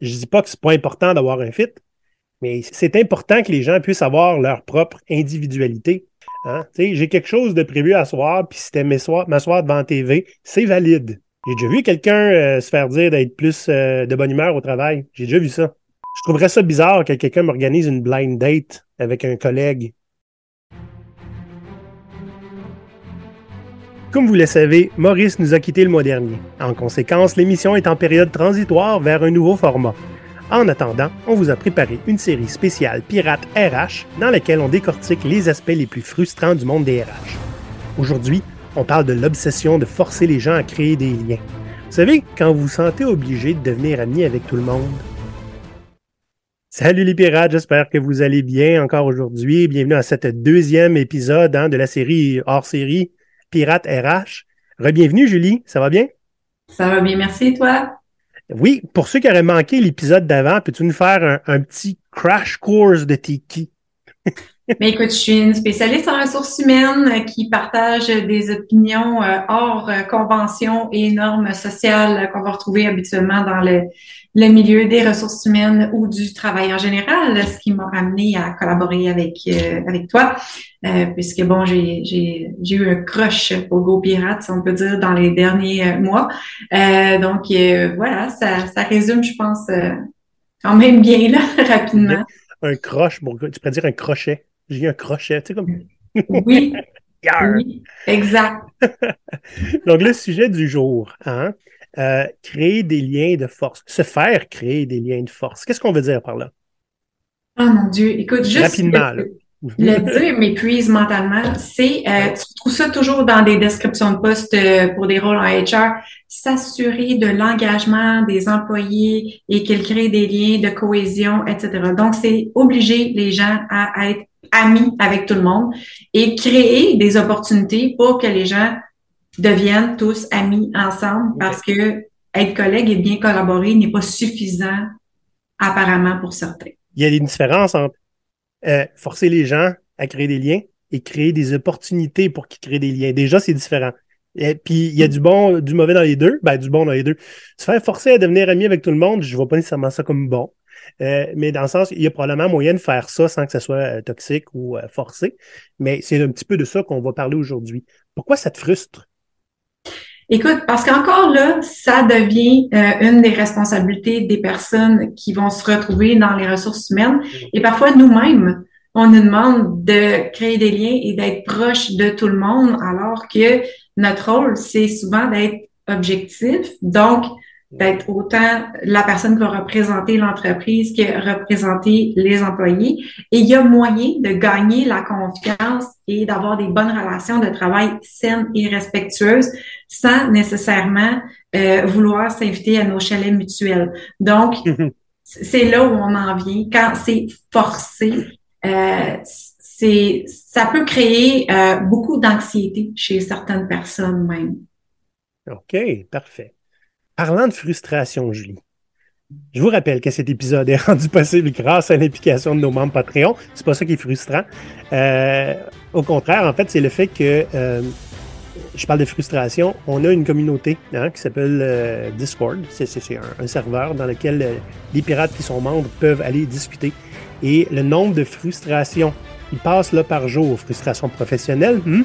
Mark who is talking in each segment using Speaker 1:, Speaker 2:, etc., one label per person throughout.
Speaker 1: je dis pas que c'est pas important d'avoir un fit, mais c'est important que les gens puissent avoir leur propre individualité. Hein? J'ai quelque chose de prévu à soir, puis si c'était m'asseoir devant TV, c'est valide. J'ai déjà vu quelqu'un euh, se faire dire d'être plus euh, de bonne humeur au travail. J'ai déjà vu ça. Je trouverais ça bizarre que quelqu'un m'organise une blind date avec un collègue. Comme vous le savez, Maurice nous a quitté le mois dernier. En conséquence, l'émission est en période transitoire vers un nouveau format. En attendant, on vous a préparé une série spéciale Pirate RH dans laquelle on décortique les aspects les plus frustrants du monde des RH. Aujourd'hui, on parle de l'obsession de forcer les gens à créer des liens. Vous savez, quand vous vous sentez obligé de devenir ami avec tout le monde. Salut les pirates, j'espère que vous allez bien encore aujourd'hui. Bienvenue à cet deuxième épisode hein, de la série hors série Pirate RH. Rebienvenue Julie, ça va bien?
Speaker 2: Ça va bien, merci toi?
Speaker 1: Oui, pour ceux qui auraient manqué l'épisode d'avant, peux-tu nous faire un, petit crash course de tes qui?
Speaker 2: Mais écoute, je suis une spécialiste en ressources humaines qui partage des opinions euh, hors euh, convention et normes sociales qu'on va retrouver habituellement dans le, le milieu des ressources humaines ou du travail en général, ce qui m'a amené à collaborer avec euh, avec toi, euh, puisque bon, j'ai eu un crush pour Go Pirates, on peut dire, dans les derniers euh, mois. donc voilà, ça ça résume, je pense, quand même bien là, rapidement.
Speaker 1: Un croche, bon, tu pourrais dire un crochet. J'ai un crochet, tu sais comme.
Speaker 2: oui. oui, exact.
Speaker 1: donc le sujet du jour, hein, euh, créer des liens de force, se faire créer des liens de force. Qu'est-ce qu'on veut dire par là?
Speaker 2: Oh mon Dieu, écoute, juste
Speaker 1: Rapidement,
Speaker 2: le, le dire m'épuise mentalement, c'est, euh, tu trouves ça toujours dans des descriptions de postes euh, pour des rôles en HR, s'assurer de l'engagement des employés et qu'ils créent des liens de cohésion, etc. Donc, c'est obliger les gens à être amis avec tout le monde et créer des opportunités pour que les gens deviennent tous amis ensemble parce que être collègue et bien collaborer n'est pas suffisant apparemment pour certains.
Speaker 1: Il y a une différence entre euh, forcer les gens à créer des liens et créer des opportunités pour qu'ils créent des liens. Déjà, c'est différent. Et puis il y a du bon, du mauvais dans les deux. Ben, du bon dans les deux. Se faire forcer à devenir ami avec tout le monde, je vois pas nécessairement ça comme bon. Euh, mais dans le sens, il y a probablement moyen de faire ça sans que ça soit euh, toxique ou forcé. Mais c'est un petit peu de ça qu'on va parler aujourd'hui. Pourquoi ça te frustre?
Speaker 2: Écoute, parce qu'encore là, ça devient euh, une des responsabilités des personnes qui vont se retrouver dans les ressources humaines. Et parfois, nous-mêmes, on nous demande de créer des liens et d'être proche de tout le monde, alors que notre rôle, c'est souvent d'être objectif. Donc, d'être autant la personne qui va représenter l'entreprise que représenter les employés. Et il y a moyen de gagner la confiance et d'avoir des bonnes relations de travail saines et respectueuses sans nécessairement euh, vouloir s'inviter à nos chalets mutuels. Donc, c'est là où on en vient. Quand c'est forcé, euh, c'est ça peut créer euh, beaucoup d'anxiété chez certaines personnes même.
Speaker 1: OK, parfait. Parlant de frustration, Julie, je vous rappelle que cet épisode est rendu possible grâce à l'implication de nos membres Patreon. C'est pas ça qui est frustrant. Euh, au contraire, en fait, c'est le fait que euh, je parle de frustration. On a une communauté hein, qui s'appelle euh, Discord. C'est un, serveur dans lequel les pirates qui sont membres peuvent aller discuter. Et le nombre de frustrations qui passent là par jour, frustration professionnelle, hmm,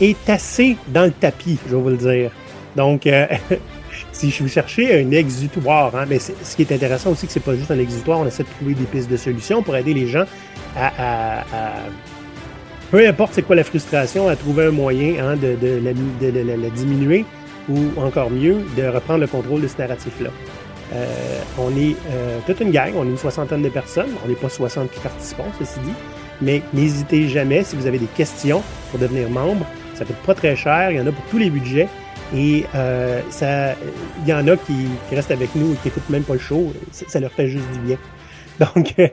Speaker 1: est assez dans le tapis, je vais vous le dire. Donc, si je vous cherchez un exutoire, hein, mais ce qui est intéressant aussi, que c'est pas juste un exutoire, on essaie de trouver des pistes de solutions pour aider les gens à, peu importe c'est quoi la frustration, à trouver un moyen hein, de, la, diminuer ou encore mieux, de reprendre le contrôle de ce narratif-là. Euh, on est euh, toute une gang, on est une soixantaine de personnes, on n'est pas 60 qui participent, ceci dit, mais n'hésitez jamais si vous avez des questions pour devenir membre, ça coûte pas très cher, il y en a pour tous les budgets. Et euh, ça, il y en a qui, restent avec nous et qui n'écoutent même pas le show. Ça, leur fait juste du bien. Donc, euh,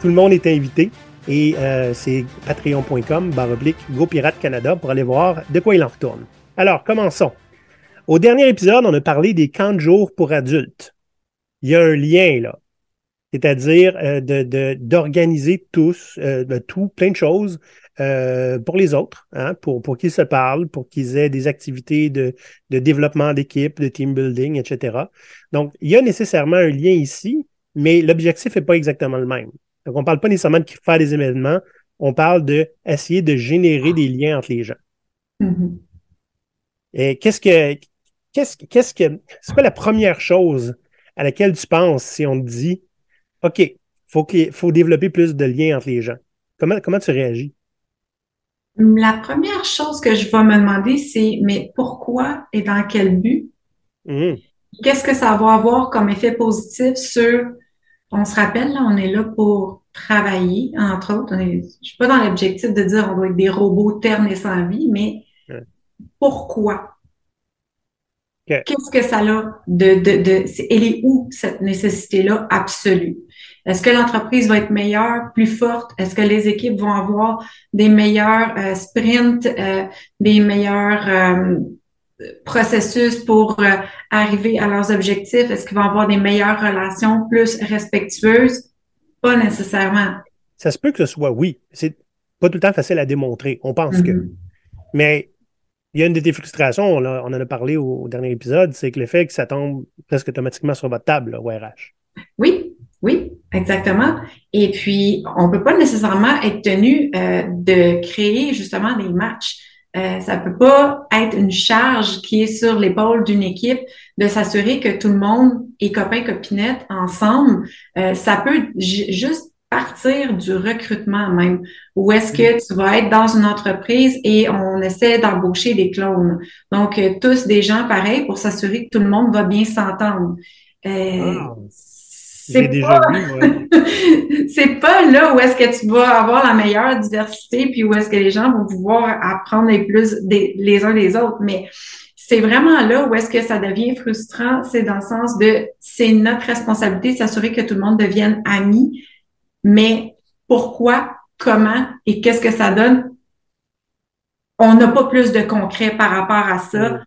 Speaker 1: tout le monde est invité. Et euh, c'est patreon.com, baroblique, Go Pirate Canada pour aller voir de quoi il en retourne. Alors, commençons. Au dernier épisode, on a parlé des camps de jour pour adultes. Il y a un lien là. C'est-à-dire de, d'organiser tous, de tout, plein de choses euh, pour les autres, hein, pour, pour qu'ils se parlent, pour qu'ils aient des activités de, de développement d'équipe, de team building, etc. Donc, il y a nécessairement un lien ici, mais l'objectif n'est pas exactement le même. Donc, on ne parle pas nécessairement de faire des événements, on parle de essayer de générer des liens entre les gens.
Speaker 2: Mhm.
Speaker 1: Et qu'est-ce que, qu'est-ce, qu'est-ce que, c'est quoi la première chose à laquelle tu penses si on te dit, OK, faut qu'il faut développer plus de liens entre les gens? Comment, comment tu réagis?
Speaker 2: La première chose que je vais me demander, c'est mais pourquoi et dans quel but?
Speaker 1: Mhm.
Speaker 2: Qu'est-ce que ça va avoir comme effet positif sur, on se rappelle, là, on est là pour travailler, entre autres. Est, je suis pas dans l'objectif de dire on doit être des robots ternes et sans vie, mais pourquoi? Qu'est-ce que ça a de, de, de, elle est où cette nécessité-là absolue? Est-ce que l'entreprise va être meilleure, plus forte? Est-ce que les équipes vont avoir des meilleurs euh, sprints, euh, des meilleurs euh, processus pour arriver à leurs objectifs? Est-ce qu'ils vont avoir des meilleures relations plus respectueuses? Pas nécessairement.
Speaker 1: Ça se peut que ce soit oui. C'est pas tout le temps facile à démontrer. On pense que.
Speaker 2: Mhm.
Speaker 1: Mais il y a une de tes frustrations, on, a- on en a parlé au, au dernier épisode, c'est que le fait que ça tombe presque automatiquement sur votre table, là, au RH.
Speaker 2: Oui, oui, exactement. Et puis, on peut pas nécessairement être tenu euh, de créer justement des matchs. Euh, ça peut pas être une charge qui est sur l'épaule d'une équipe de s'assurer que tout le monde est copain copinette ensemble. Euh, ça peut ju- juste partir du recrutement même. Où est-ce que tu vas être dans une entreprise et on essaie d'embaucher des clones. Donc, euh, tous des gens pareils pour s'assurer que tout le monde va bien s'entendre. Euh,
Speaker 1: Ah,
Speaker 2: c'est
Speaker 1: déjà
Speaker 2: pas,
Speaker 1: vu, ouais.
Speaker 2: c'est pas là où est-ce que tu vas avoir la meilleure diversité puis où est-ce que les gens vont pouvoir apprendre les plus des, les uns des autres. Mais c'est vraiment là où est-ce que ça devient frustrant. C'est dans le sens de, c'est notre responsabilité de s'assurer que tout le monde devienne ami. Mais pourquoi, comment et qu'est-ce que ça donne? On n'a pas plus de concret par rapport à ça.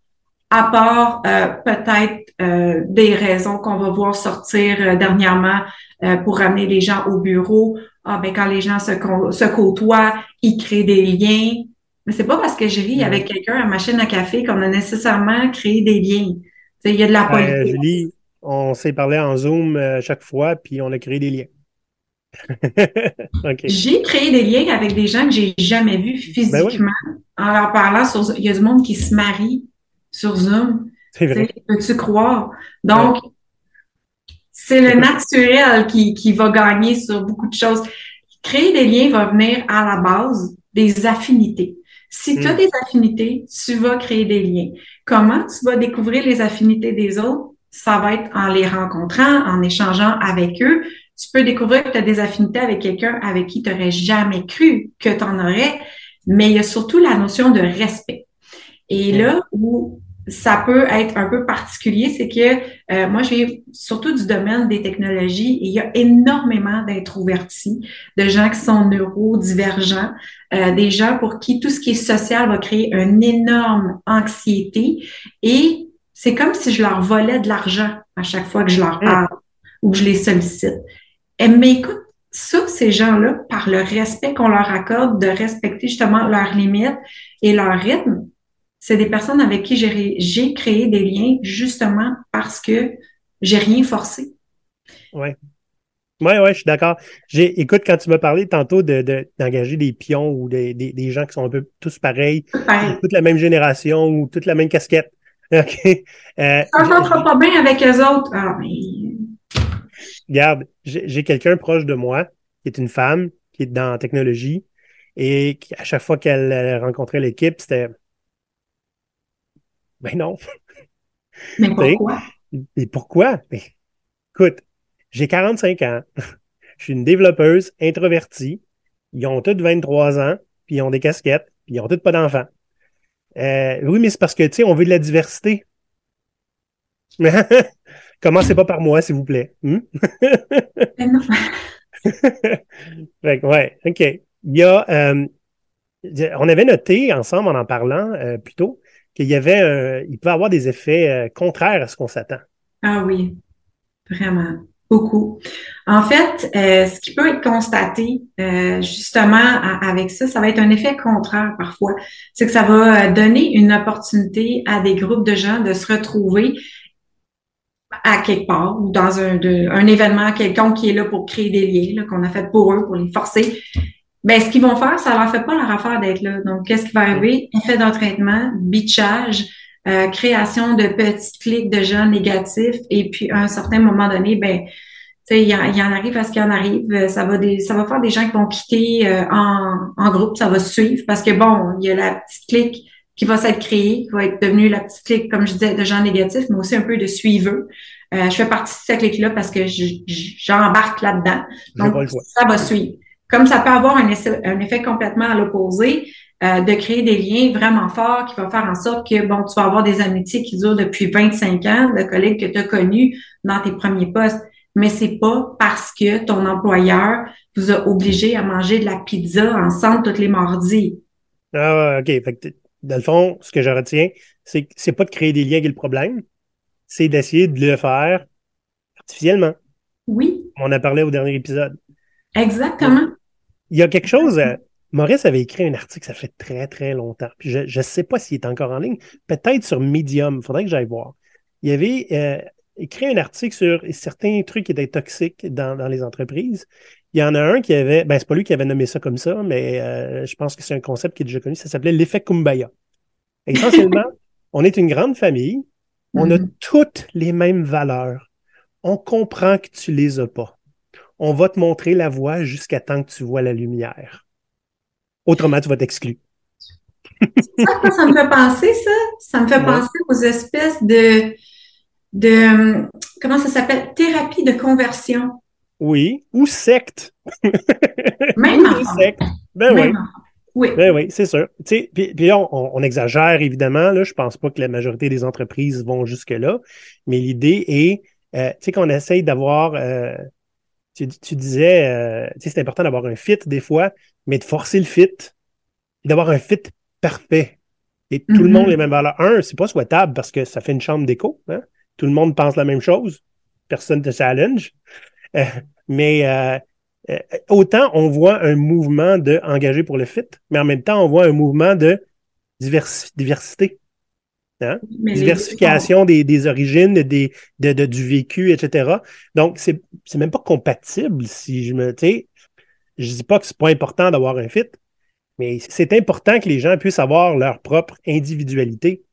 Speaker 2: À part euh, peut-être euh, des raisons qu'on va voir sortir euh, dernièrement euh, pour ramener les gens au bureau. Ah ben quand les gens se, se côtoient, ils créent des liens. Mais c'est pas parce que je ris avec quelqu'un à machine à café qu'on a nécessairement créé des liens. Il y a de la
Speaker 1: Euh,
Speaker 2: politique.
Speaker 1: Julie, on s'est parlé en Zoom euh, chaque fois, puis on a créé des liens. OK.
Speaker 2: J'ai créé des liens avec des gens que j'ai jamais vus
Speaker 1: Ben
Speaker 2: physiquement en leur parlant sur il y a du monde qui se marie sur Zoom.
Speaker 1: C'est vrai.
Speaker 2: Peux-tu croire? Donc, c'est le naturel qui, qui va gagner sur beaucoup de choses. Créer des liens va venir à la base des affinités. Si tu as
Speaker 1: Mm.
Speaker 2: des affinités, tu vas créer des liens. Comment tu vas découvrir les affinités des autres? Ça va être en les rencontrant, en échangeant avec eux. Tu peux découvrir que tu as des affinités avec quelqu'un avec qui tu n'aurais jamais cru que tu en aurais, mais il y a surtout la notion de respect. Et là où ça peut être un peu particulier, c'est que euh, moi, je viens surtout du domaine des technologies et il y a énormément d'introvertis, de gens qui sont neurodivergents, euh, des gens pour qui tout ce qui est social va créer une énorme anxiété et c'est comme si je leur volais de l'argent à chaque fois que je leur
Speaker 1: Mm.
Speaker 2: parle ou que je les sollicite. Et, mais écoute, ça, ces gens-là, par le respect qu'on leur accorde, de respecter justement leurs limites et leur rythme, c'est des personnes avec qui j'ai ré- j'ai créé des liens justement parce que j'ai rien forcé.
Speaker 1: Ouais. Ouais, ouais, je suis d'accord. J'ai, écoute, quand tu m'as parlé tantôt de, de- d'engager des pions ou des, des, des gens qui sont un peu tous pareils, toute la même génération ou toute la même casquette. OK. Euh,
Speaker 2: Ça s'entendra pas bien avec eux autres. Ah, mais
Speaker 1: Regarde, j'ai j'ai quelqu'un proche de moi qui est une femme qui est dans la technologie et qui, à chaque fois qu'elle rencontrait l'équipe, c'était Ben non.
Speaker 2: mais pourquoi?
Speaker 1: Et pourquoi? Ben, écoute, j'ai 45 ans. Je suis une développeuse introvertie. Ils ont tous 23 ans, puis ils ont des casquettes, puis ils ont tous pas d'enfants. Euh, oui, mais c'est parce que, tu sais, on veut de la diversité. Commencez pas par moi, s'il vous plaît. Hmm?
Speaker 2: Mais non.
Speaker 1: Fait que, ouais, OK. Il y a, euh, on avait noté ensemble en en parlant euh, plus tôt qu'il y avait, euh, il peut avoir des effets euh, contraires à ce qu'on s'attend.
Speaker 2: Ah oui, vraiment, beaucoup. En fait, euh, ce qui peut être constaté euh, justement avec ça, ça va être un effet contraire parfois. C'est que ça va euh, donner une opportunité à des groupes de gens de se retrouver à quelque part ou dans un, un événement quelconque qui est là pour créer des liens, qu'on a fait pour eux, pour les forcer, ben ce qu'ils vont faire, ça leur fait pas leur affaire d'être là. Donc, qu'est-ce qui va arriver? Effet d'entraînement, bitchage, euh, création de petits clics de gens négatifs, et puis à un certain moment donné, ben il y, en, en arrive à ce qu'il en arrive. Ça va des, ça va faire des gens qui vont quitter euh, en, en groupe, ça va suivre parce que bon, il y a la petite clique qui va s'être créée, qui va être devenue la petite clique, comme je disais, de gens négatifs, mais aussi un peu de suiveux. Euh, je fais partie de cette clique-là parce que j'embarque là-dedans. Donc, ça va suivre. Comme ça peut avoir un, un effet complètement à l'opposé, euh, de créer des liens vraiment forts qui vont faire en sorte que, bon, tu vas avoir des amitiés qui durent depuis 25 ans, de collègues que tu as connus dans tes premiers postes. Mais c'est pas parce que ton employeur vous a obligé à manger de la pizza ensemble tous les mardis.
Speaker 1: Ah, OK. Fait que dans le fond, ce que je retiens, c'est que c'est pas de créer des liens qui est le problème, c'est d'essayer de le faire artificiellement.
Speaker 2: Oui.
Speaker 1: On a parlé au dernier épisode.
Speaker 2: Exactement.
Speaker 1: Il y a quelque chose. Euh, Maurice avait écrit un article, ça fait très, très longtemps. Puis je ne sais pas s'il est encore en ligne. Peut-être sur Medium. Il faudrait que j'aille voir. Il avait euh, écrit un article sur certains trucs qui étaient toxiques dans, dans les entreprises. Il y en a un qui avait, ben c'est pas lui qui avait nommé ça comme ça, mais euh, je pense que c'est un concept qui est déjà connu. Ça s'appelait l'effet Kumbaya. Essentiellement, on est une grande famille, on a mm-hmm. toutes les mêmes valeurs. On comprend que tu les as pas. On va te montrer la voie jusqu'à temps que tu vois la lumière. Autrement, tu vas t'exclure.
Speaker 2: ça, ça me fait penser, ça. Ça me fait penser aux espèces de, de, comment ça s'appelle? Thérapie de conversion.
Speaker 1: Oui, ou secte.
Speaker 2: Même oui, secte.
Speaker 1: Ben oui. Oui. Ben oui, c'est sûr. Puis, puis on, on, exagère évidemment. Là, je pense pas que la majorité des entreprises vont jusque-là. Mais l'idée est, euh, tu sais, qu'on essaye d'avoir. Euh, tu, tu, disais, euh, tu sais, c'est important d'avoir un fit des fois, mais de forcer le fit, d'avoir un fit parfait. Et tout le monde mm-hmm. les mêmes valeurs. Un, c'est pas souhaitable parce que ça fait une chambre d'écho. Hein? Tout le monde pense la même chose. Personne te challenge. Euh, mais euh, euh, autant on voit un mouvement de engagé pour le fit, mais en même temps, on voit un mouvement de diversité. Hein? Diversification des, des, origines, des, de, de, du vécu, etc. Donc, c'est, même pas compatible si je me. Je dis pas que c'est pas important d'avoir un fit, mais c'est important que les gens puissent avoir leur propre individualité.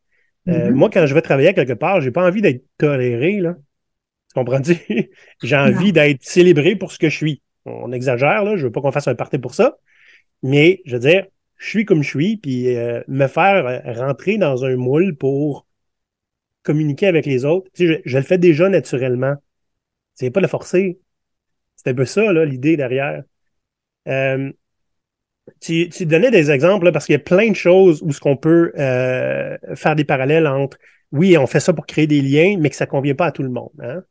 Speaker 1: Mm-hmm. Moi, quand je vais travailler quelque part, j'ai pas envie d'être toléré, là. Tu comprends-tu? J'ai envie d'être célébré pour ce que je suis. On exagère, là. Je veux pas qu'on fasse un party pour ça. Mais, je veux dire, je suis comme je suis, puis euh, me faire rentrer dans un moule pour communiquer avec les autres, tu sais, je, le fais déjà naturellement. C'est pas le forcer. C'est un peu ça, là, l'idée derrière. Euh, tu, tu, donnais des exemples, là, parce qu'il y a plein de choses où ce qu'on peut euh, faire des parallèles entre oui, on fait ça pour créer des liens, mais que ça convient pas à tout le monde. Hein?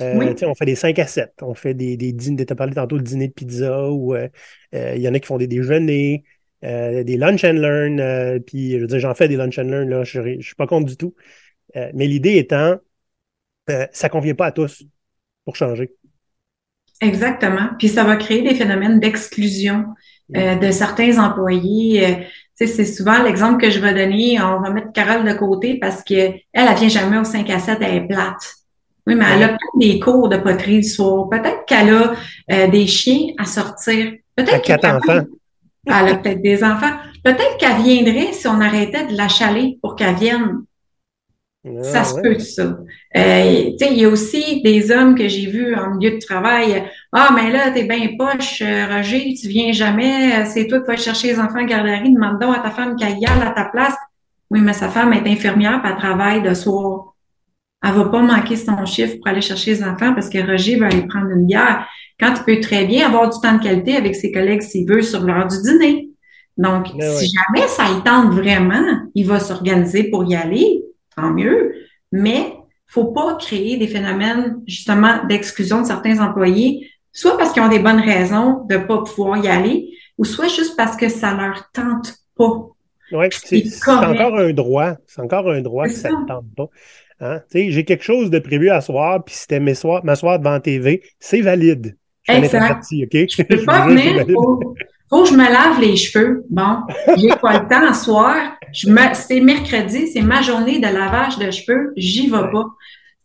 Speaker 1: Euh, On fait des 5 à 7. On fait des, des dîners. Tu as parlé tantôt de dîner de pizza ou euh, euh, il y en a qui font des déjeuners, euh, des lunch and learn. puis je veux dire, j'en fais des lunch and learn, là, je ne suis pas contre du tout. mais l'idée étant, ça convient pas à tous pour changer.
Speaker 2: Exactement. Puis ça va créer des phénomènes d'exclusion de certains employés. Tu sais, c'est souvent l'exemple que je vais donner. On va mettre Carole de côté parce que elle, elle vient jamais au 5 à 7, elle est plate. Oui, mais elle a peut-être des cours de poterie le soir. Peut-être qu'elle a euh, des chiens à sortir. Peut-être
Speaker 1: quatre enfants.
Speaker 2: Elle a peut-être des enfants. Peut-être qu'elle viendrait si on arrêtait de la chaler pour qu'elle vienne. Ah, ça se peut, ça. Euh, il y a aussi des hommes que j'ai vus en milieu de travail. Ah, mais là, t'es bien poche, euh, Roger, tu viens jamais, c'est toi qui vas chercher les enfants en garderie, demande donc à ta femme qu'elle y aille à ta place. Oui, mais sa femme est infirmière, puis elle travaille de soir elle va pas manquer son chiffre pour aller chercher les enfants parce que Roger va aller prendre une bière. Quand il peut très bien avoir du temps de qualité avec ses collègues s'il veut sur l'heure du dîner. Donc, ben si jamais ça y tente vraiment, il va s'organiser pour y aller, tant mieux. Mais faut pas créer des phénomènes justement d'exclusion de certains employés, soit parce qu'ils ont des bonnes raisons de pas pouvoir y aller, ou soit juste parce que ça leur tente pas.
Speaker 1: Oui, c'est encore un droit. C'est encore un droit que ça ne tente pas. Hein? J'ai quelque chose de prévu à soir, puis c'était m'asseoir devant TV, c'est valide.
Speaker 2: Je exact. Je peux pas venir. Faut, faut, que je me lave les cheveux. Bon, j'ai pas le temps à soir. Je me, c'est mercredi, c'est ma journée de lavage de cheveux. J'y vais pas.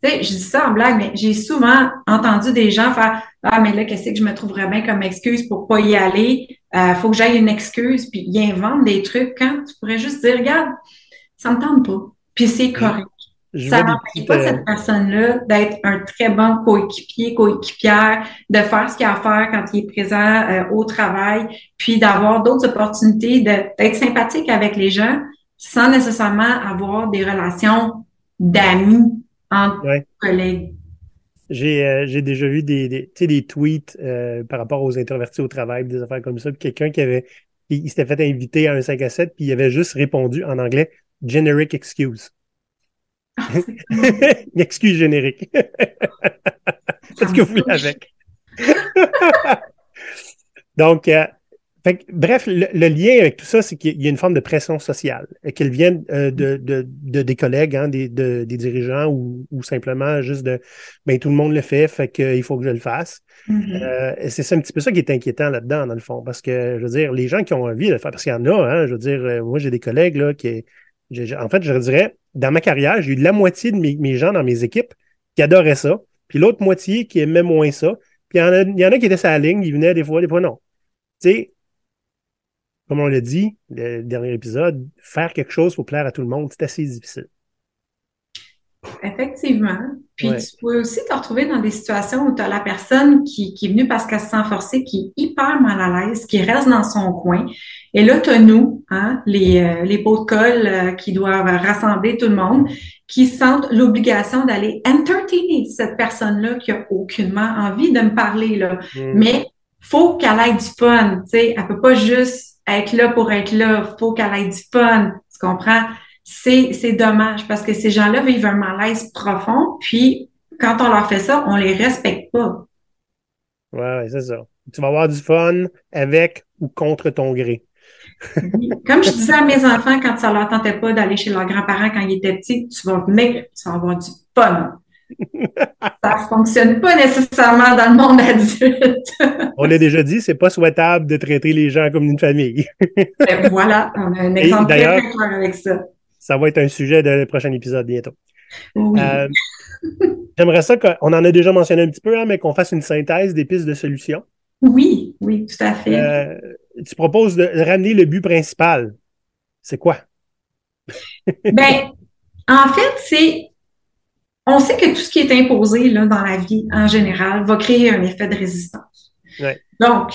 Speaker 2: Tu sais, je dis ça en blague, mais j'ai souvent entendu des gens faire Ah, mais là, qu'est-ce que je me trouverais bien comme excuse pour pas y aller? Euh, faut que j'aille une excuse, puis ils inventent des trucs quand tu pourrais juste dire Regarde, ça me tente pas. Puis c'est correct. Ça n'empêche pas cette personne-là d'être un très bon coéquipier, coéquipière, de faire ce qu'il a à faire quand il est présent euh, au travail, puis d'avoir d'autres opportunités d'être sympathique avec les gens sans nécessairement avoir des relations d'amis entre collègues.
Speaker 1: J'ai euh, j'ai déjà vu des, des, des tweets euh, par rapport aux introvertis au travail, des affaires comme ça. Puis quelqu'un qui avait il, s'était fait inviter à un 5 à 7, puis il avait juste répondu en anglais generic excuse. Ah, Une excuse générique. C'est ce que vous voulez avec. Donc, euh, bref, le, lien avec tout ça, c'est qu'il y a une forme de pression sociale, qu'elle vienne euh, de, de, des collègues, hein, des, des, dirigeants ou, ou, simplement juste de ben tout le monde le fait, fait qu'il faut que je le fasse. Mm-hmm. Euh, c'est un petit peu ça qui est inquiétant là-dedans, dans le fond, parce que je veux dire, les gens qui ont envie de le faire, parce qu'il y en a, hein, je veux dire, euh, moi j'ai des collègues là qui en fait, je dirais, dans ma carrière, j'ai eu la moitié de mes, gens dans mes équipes qui adoraient ça, puis l'autre moitié qui aimait moins ça. Puis il y, en a, il y en a qui étaient sur la ligne, ils venaient des fois, des fois non. Tu sais, comme on l'a dit, le dernier épisode, faire quelque chose pour plaire à tout le monde, c'est assez difficile.
Speaker 2: Effectivement. Puis tu peux aussi te retrouver dans des situations où tu as la personne qui, qui est venue parce qu'elle se sent forcée, qui est hyper mal à l'aise, qui reste dans son coin. Et là, tu as nous, hein, les, euh, les pots de colle euh, qui doivent rassembler tout le monde, qui sentent l'obligation d'aller entertainer cette personne-là qui a aucunement envie de me parler. Là. Mm. Mais faut qu'elle ait du fun. sais. Elle peut pas juste être là pour être là, faut qu'elle ait du fun, tu comprends? C'est, c'est dommage parce que ces gens-là vivent un malaise profond, puis quand on leur fait ça, on les respecte pas.
Speaker 1: Ouais, c'est ça. Tu vas avoir du fun avec ou contre ton gré.
Speaker 2: Comme je disais à mes enfants quand ça leur tentait pas d'aller chez leurs grands-parents quand ils étaient petits, tu vas venir, tu vas avoir du fun ça fonctionne pas nécessairement dans le monde adulte.
Speaker 1: on l'a déjà dit, c'est pas souhaitable de traiter les gens comme une famille.
Speaker 2: Ben, voilà, on a un exemple très clair avec ça.
Speaker 1: Ça va être un sujet de prochain épisode bientôt. Euh, j'aimerais ça qu'on en a déjà mentionné un petit peu, hein, mais qu'on fasse une synthèse des pistes de solutions.
Speaker 2: Oui, oui, tout à fait.
Speaker 1: Euh, tu proposes de ramener le but principal. C'est quoi?
Speaker 2: ben, en fait, c'est on sait que tout ce qui est imposé là, dans la vie en général va créer un effet de résistance. Donc,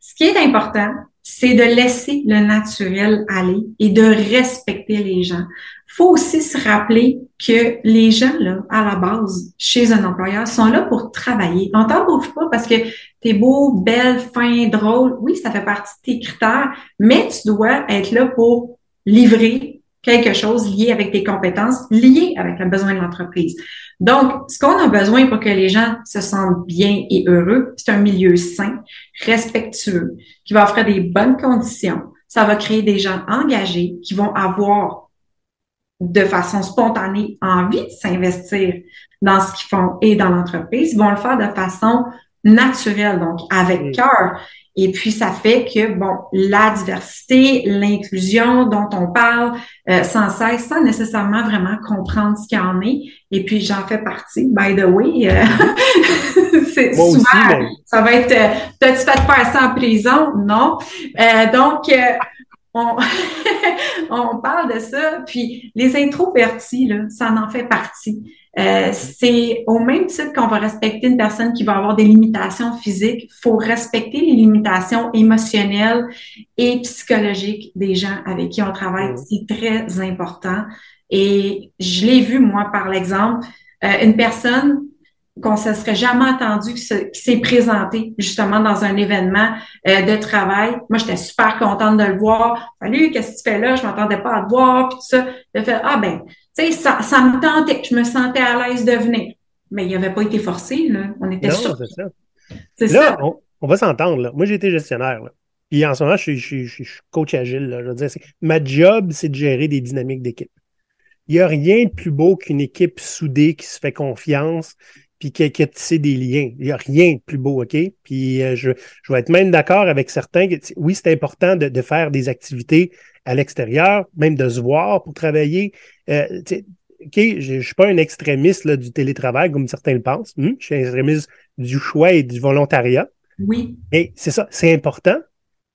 Speaker 2: ce qui est important, c'est de laisser le naturel aller et de respecter les gens. faut aussi se rappeler que les gens, là, à la base, chez un employeur, sont là pour travailler. On t'embauche pas parce que t'es beau, belle, fin, drôle. Oui, ça fait partie de tes critères, mais tu dois être là pour livrer quelque chose lié avec tes compétences, lié avec le besoin de l'entreprise. Donc, ce qu'on a besoin pour que les gens se sentent bien et heureux, c'est un milieu sain, respectueux, qui va offrir des bonnes conditions. Ça va créer des gens engagés qui vont avoir de façon spontanée envie de s'investir dans ce qu'ils font et dans l'entreprise. Ils vont le faire de façon naturelle, donc avec cœur. Et puis, ça fait que, bon, la diversité, l'inclusion dont on parle euh, sans cesse, sans nécessairement vraiment comprendre ce qu'il y en est. Et puis, j'en fais partie, by the way. Euh, c'est souvent, ça va être, euh, t'as-tu fait faire ça en prison? Non. donc, on, on parle de ça. Puis, les introvertis, là, ça en fait partie. Euh, c'est au même titre qu'on va respecter une personne qui va avoir des limitations physiques, faut respecter les limitations émotionnelles et psychologiques des gens avec qui on travaille. Mm. C'est très important. Et je l'ai vu, moi, par l'exemple, euh, une personne qu'on se serait jamais attendu qui s'est présenté justement dans un événement euh, de travail. Moi, j'étais super contente de le voir. Salut, qu'est-ce que tu fais là? Je m'attendais pas à te voir, puis tout ça. De ah ben, tu sais, ça, ça me tentait, je me sentais à l'aise de venir. Mais il n'avait pas été forcé, là. On était
Speaker 1: non, c'est ça. Ça. On, va s'entendre, là. Moi, j'ai été gestionnaire, là. Puis en ce moment, je suis, coach agile, là. Je veux dire, ma job, c'est de gérer des dynamiques d'équipe. Il n'y a rien de plus beau qu'une équipe soudée qui se fait confiance, puis qui, qui a tissé des liens. Il n'y a rien de plus beau, OK? Puis euh, je, je vais être même d'accord avec certains que, oui, c'est important de, de, faire des activités à l'extérieur, même de se voir pour travailler. Euh, OK, je ne suis pas un extrémiste là, du télétravail, comme certains le pensent. Hmm, je suis un extrémiste du choix et du volontariat.
Speaker 2: Oui.
Speaker 1: Et c'est ça, c'est important.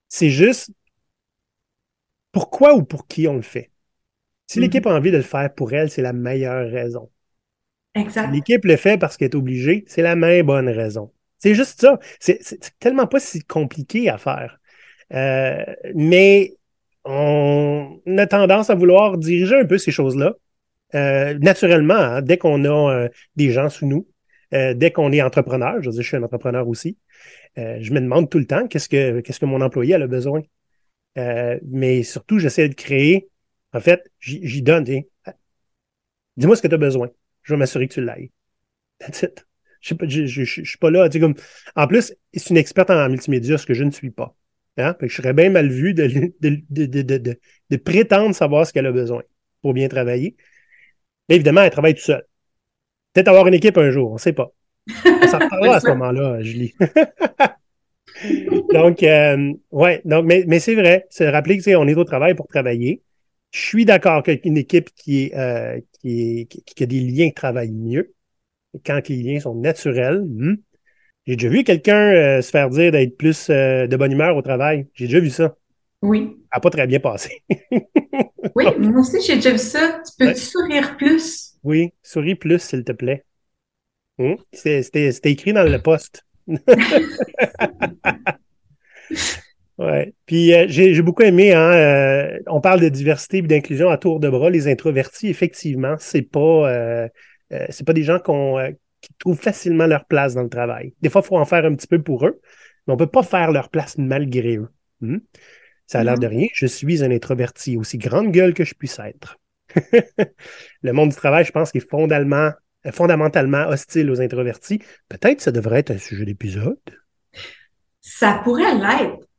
Speaker 1: C'est juste pourquoi ou pour qui on le fait. Si
Speaker 2: Mhm.
Speaker 1: l'équipe a envie de le faire pour elle, c'est la meilleure raison.
Speaker 2: Exact.
Speaker 1: L'équipe le fait parce qu'elle est obligée, c'est la même bonne raison. C'est juste ça. C'est tellement pas si compliqué à faire. Euh, mais on a tendance à vouloir diriger un peu ces choses-là. Euh, naturellement, hein, dès qu'on a euh, des gens sous nous, euh, dès qu'on est entrepreneur, je veux dire, je suis un entrepreneur aussi, euh, je me demande tout le temps qu'est-ce que qu'est-ce que mon employé a besoin. Mais surtout, j'essaie de créer. En fait, j'y donne. tiens. Dis-moi ce que tu as besoin. Je vais m'assurer que tu l'ailles. That's it. Je je suis pas là. comme, en plus, c'est une experte en multimédia, ce que je ne suis pas. Hein? Fait que je serais bien mal vu de, prétendre savoir ce qu'elle a besoin pour bien travailler. Mais évidemment, elle travaille tout seule. Peut-être avoir une équipe un jour, on ne sait pas. On s'en reparlera à ce moment-là, Julie. donc, euh, ouais, donc, mais, mais c'est vrai, c'est rappeler que tu sais, on est au travail pour travailler. Je suis d'accord qu'une équipe qui, est, euh, qui, est, qui, qui a des liens travaille mieux. Quand les liens sont naturels. hmm. J'ai déjà vu quelqu'un euh, se faire dire d'être plus euh, de bonne humeur au travail. J'ai déjà vu ça.
Speaker 2: Oui.
Speaker 1: Ça n'a pas très bien passé.
Speaker 2: Oui, moi aussi, j'ai déjà vu ça. Tu peux
Speaker 1: Ouais.
Speaker 2: sourire plus?
Speaker 1: oui, souris plus, s'il te plaît. Hmm? C'était écrit dans le poste. Ouais. Puis euh, j'ai beaucoup aimé, hein, euh, on parle de diversité et d'inclusion à tour de bras. Les introvertis, effectivement, c'est pas euh, c'est pas des gens qu'on qui trouvent facilement leur place dans le travail. Des fois, il faut en faire un petit peu pour eux, mais on peut pas faire leur place malgré eux. Hmm? Ça a l'air de rien. Je suis un introverti, aussi grande gueule que je puisse être. le monde du travail, je pense, est fondamentalement, fondamentalement hostile aux introvertis. Peut-être que ça devrait être un sujet d'épisode.
Speaker 2: Ça pourrait l'être.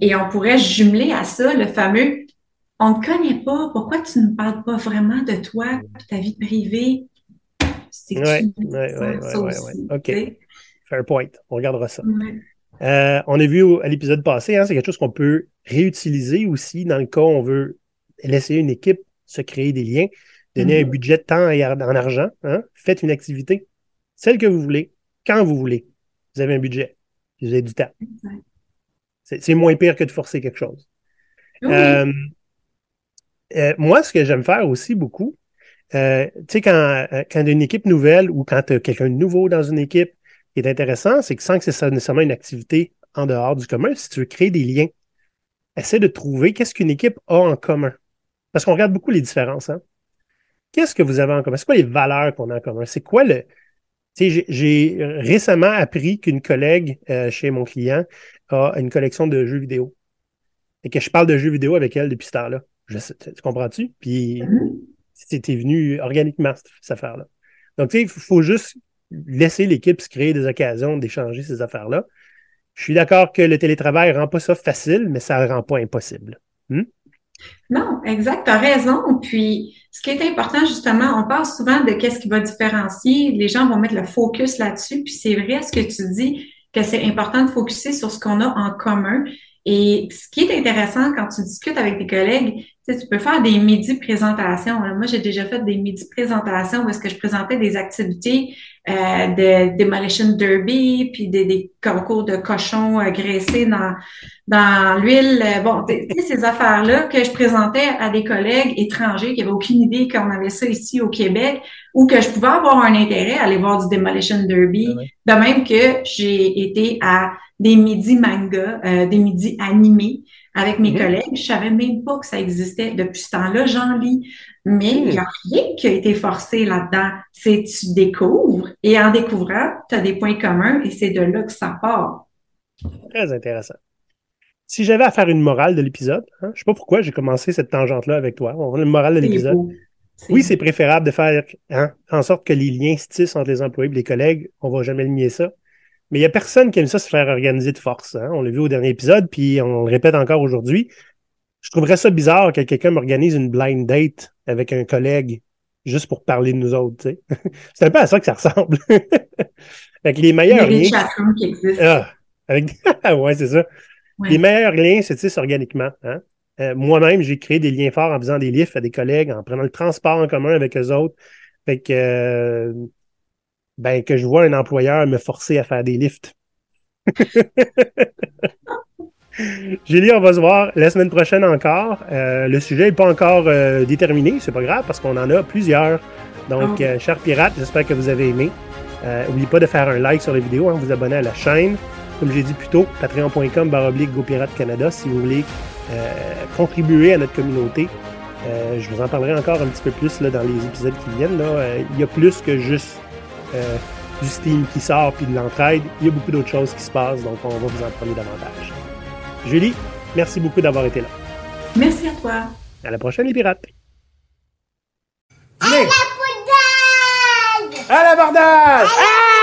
Speaker 2: Et on pourrait jumeler à ça le fameux on ne connaît pas, pourquoi tu ne parles pas vraiment de toi, de ta vie privée? C'est
Speaker 1: Ouais, ouais, ouais,
Speaker 2: ça
Speaker 1: ouais, ouais,
Speaker 2: aussi,
Speaker 1: ouais. OK. Fair point. On regardera ça.
Speaker 2: Ouais.
Speaker 1: Euh, on a vu au- à l'épisode passé, hein, c'est quelque chose qu'on peut réutiliser aussi dans le cas où on veut laisser une équipe se créer des liens, donner un budget de temps et en argent. Hein, faites une activité, celle que vous voulez, quand vous voulez. Vous avez un budget, vous avez du temps.
Speaker 2: Exact.
Speaker 1: C'est c'est moins pire que de forcer quelque chose.
Speaker 2: Oui.
Speaker 1: Euh, euh, moi, ce que j'aime faire aussi beaucoup, euh, tu sais, quand, quand une équipe nouvelle ou quand tu as quelqu'un de nouveau dans une équipe, qui est intéressant, c'est que sans que ce soit nécessairement une activité en dehors du commun, si tu veux créer des liens, essaie de trouver qu'est-ce qu'une équipe a en commun. Parce qu'on regarde beaucoup les différences. Hein? Qu'est-ce que vous avez en commun? C'est quoi les valeurs qu'on a en commun? C'est quoi le. Tu sais, j'ai- j'ai récemment appris qu'une collègue euh, chez mon client a une collection de jeux vidéo. Et que je parle de jeux vidéo avec elle depuis ce temps-là. Je tu comprends-tu? Puis c'était venu organiquement, cette, affaire-là. Donc, tu sais, il faut juste laisser l'équipe se créer des occasions d'échanger ces affaires-là. Je suis d'accord que le télétravail rend pas ça facile, mais ça rend pas impossible.
Speaker 2: Non, exact, tu as raison. Puis, ce qui est important, justement, on parle souvent de qu'est-ce qui va différencier. Les gens vont mettre le focus là-dessus. Puis, c'est vrai ce que tu dis, que c'est important de focuser sur ce qu'on a en commun. Et ce qui est intéressant quand tu discutes avec tes collègues, tu sais, tu peux faire des midi-présentations. hein. Moi, j'ai déjà fait des midi-présentations où est-ce que je présentais des activités euh, de Demolition Derby, puis des, des concours de cochons euh, graissés dans dans l'huile, euh, bon, tu sais, ces affaires-là que je présentais à des collègues étrangers qui n'avaient aucune idée qu'on avait ça ici au Québec ou que je pouvais avoir un intérêt à aller voir du Demolition Derby.
Speaker 1: Ah.
Speaker 2: De même que j'ai été à des midis manga, euh, des midis animés avec mes
Speaker 1: Mhm.
Speaker 2: collègues. Je savais même pas que ça existait. Depuis ce temps-là, j'en lis. Mais il n'y a rien qui a été forcé là-dedans. C'est tu découvres et en découvrant, tu as des points communs et c'est de là que ça part.
Speaker 1: Très intéressant. Si j'avais à faire une morale de l'épisode, hein, je sais pas pourquoi j'ai commencé cette tangente-là avec toi. On va une morale de l'épisode. Oui, c'est préférable de faire hein, en sorte que les liens se tissent entre les employés et les collègues. On va jamais le nier ça. Mais il y a personne qui aime ça se faire organiser de force. hein. On l'a vu au dernier épisode, puis on le répète encore aujourd'hui. Je trouverais ça bizarre que quelqu'un m'organise une blind date avec un collègue juste pour parler de nous autres. C'est un peu à ça que ça ressemble. avec les meilleurs liens.
Speaker 2: qui existent.
Speaker 1: Ah, avec... ouais, c'est ça.
Speaker 2: Ouais.
Speaker 1: Les meilleurs liens tissent organiquement. Hein? Euh, moi-même, j'ai créé des liens forts en faisant des lifts à des collègues, en prenant le transport en commun avec eux autres. Fait que, euh, ben, que je vois un employeur me forcer à faire des lifts. Julie, on va se voir la semaine prochaine encore. Euh, le sujet n'est pas encore euh, déterminé, c'est pas grave parce qu'on en a plusieurs. Donc,
Speaker 2: Oh.
Speaker 1: euh, chers pirates, j'espère que vous avez aimé. Euh, N'oubliez pas de faire un like sur la vidéo, hein, vous abonner à la chaîne. Comme j'ai dit plus tôt, patreon.com baroblique GoPirate Canada si vous voulez euh, contribuer à notre communauté. Euh, je vous en parlerai encore un petit peu plus là, dans les épisodes qui viennent. là. Euh, il y a plus que juste euh, du Steam qui sort puis de l'entraide. Il y a beaucoup d'autres choses qui se passent, donc on va vous en parler davantage. Julie, merci beaucoup d'avoir été là.
Speaker 2: Merci à toi.
Speaker 1: À la prochaine, les pirates.
Speaker 3: À la poudre
Speaker 1: À l'abordage! Ah!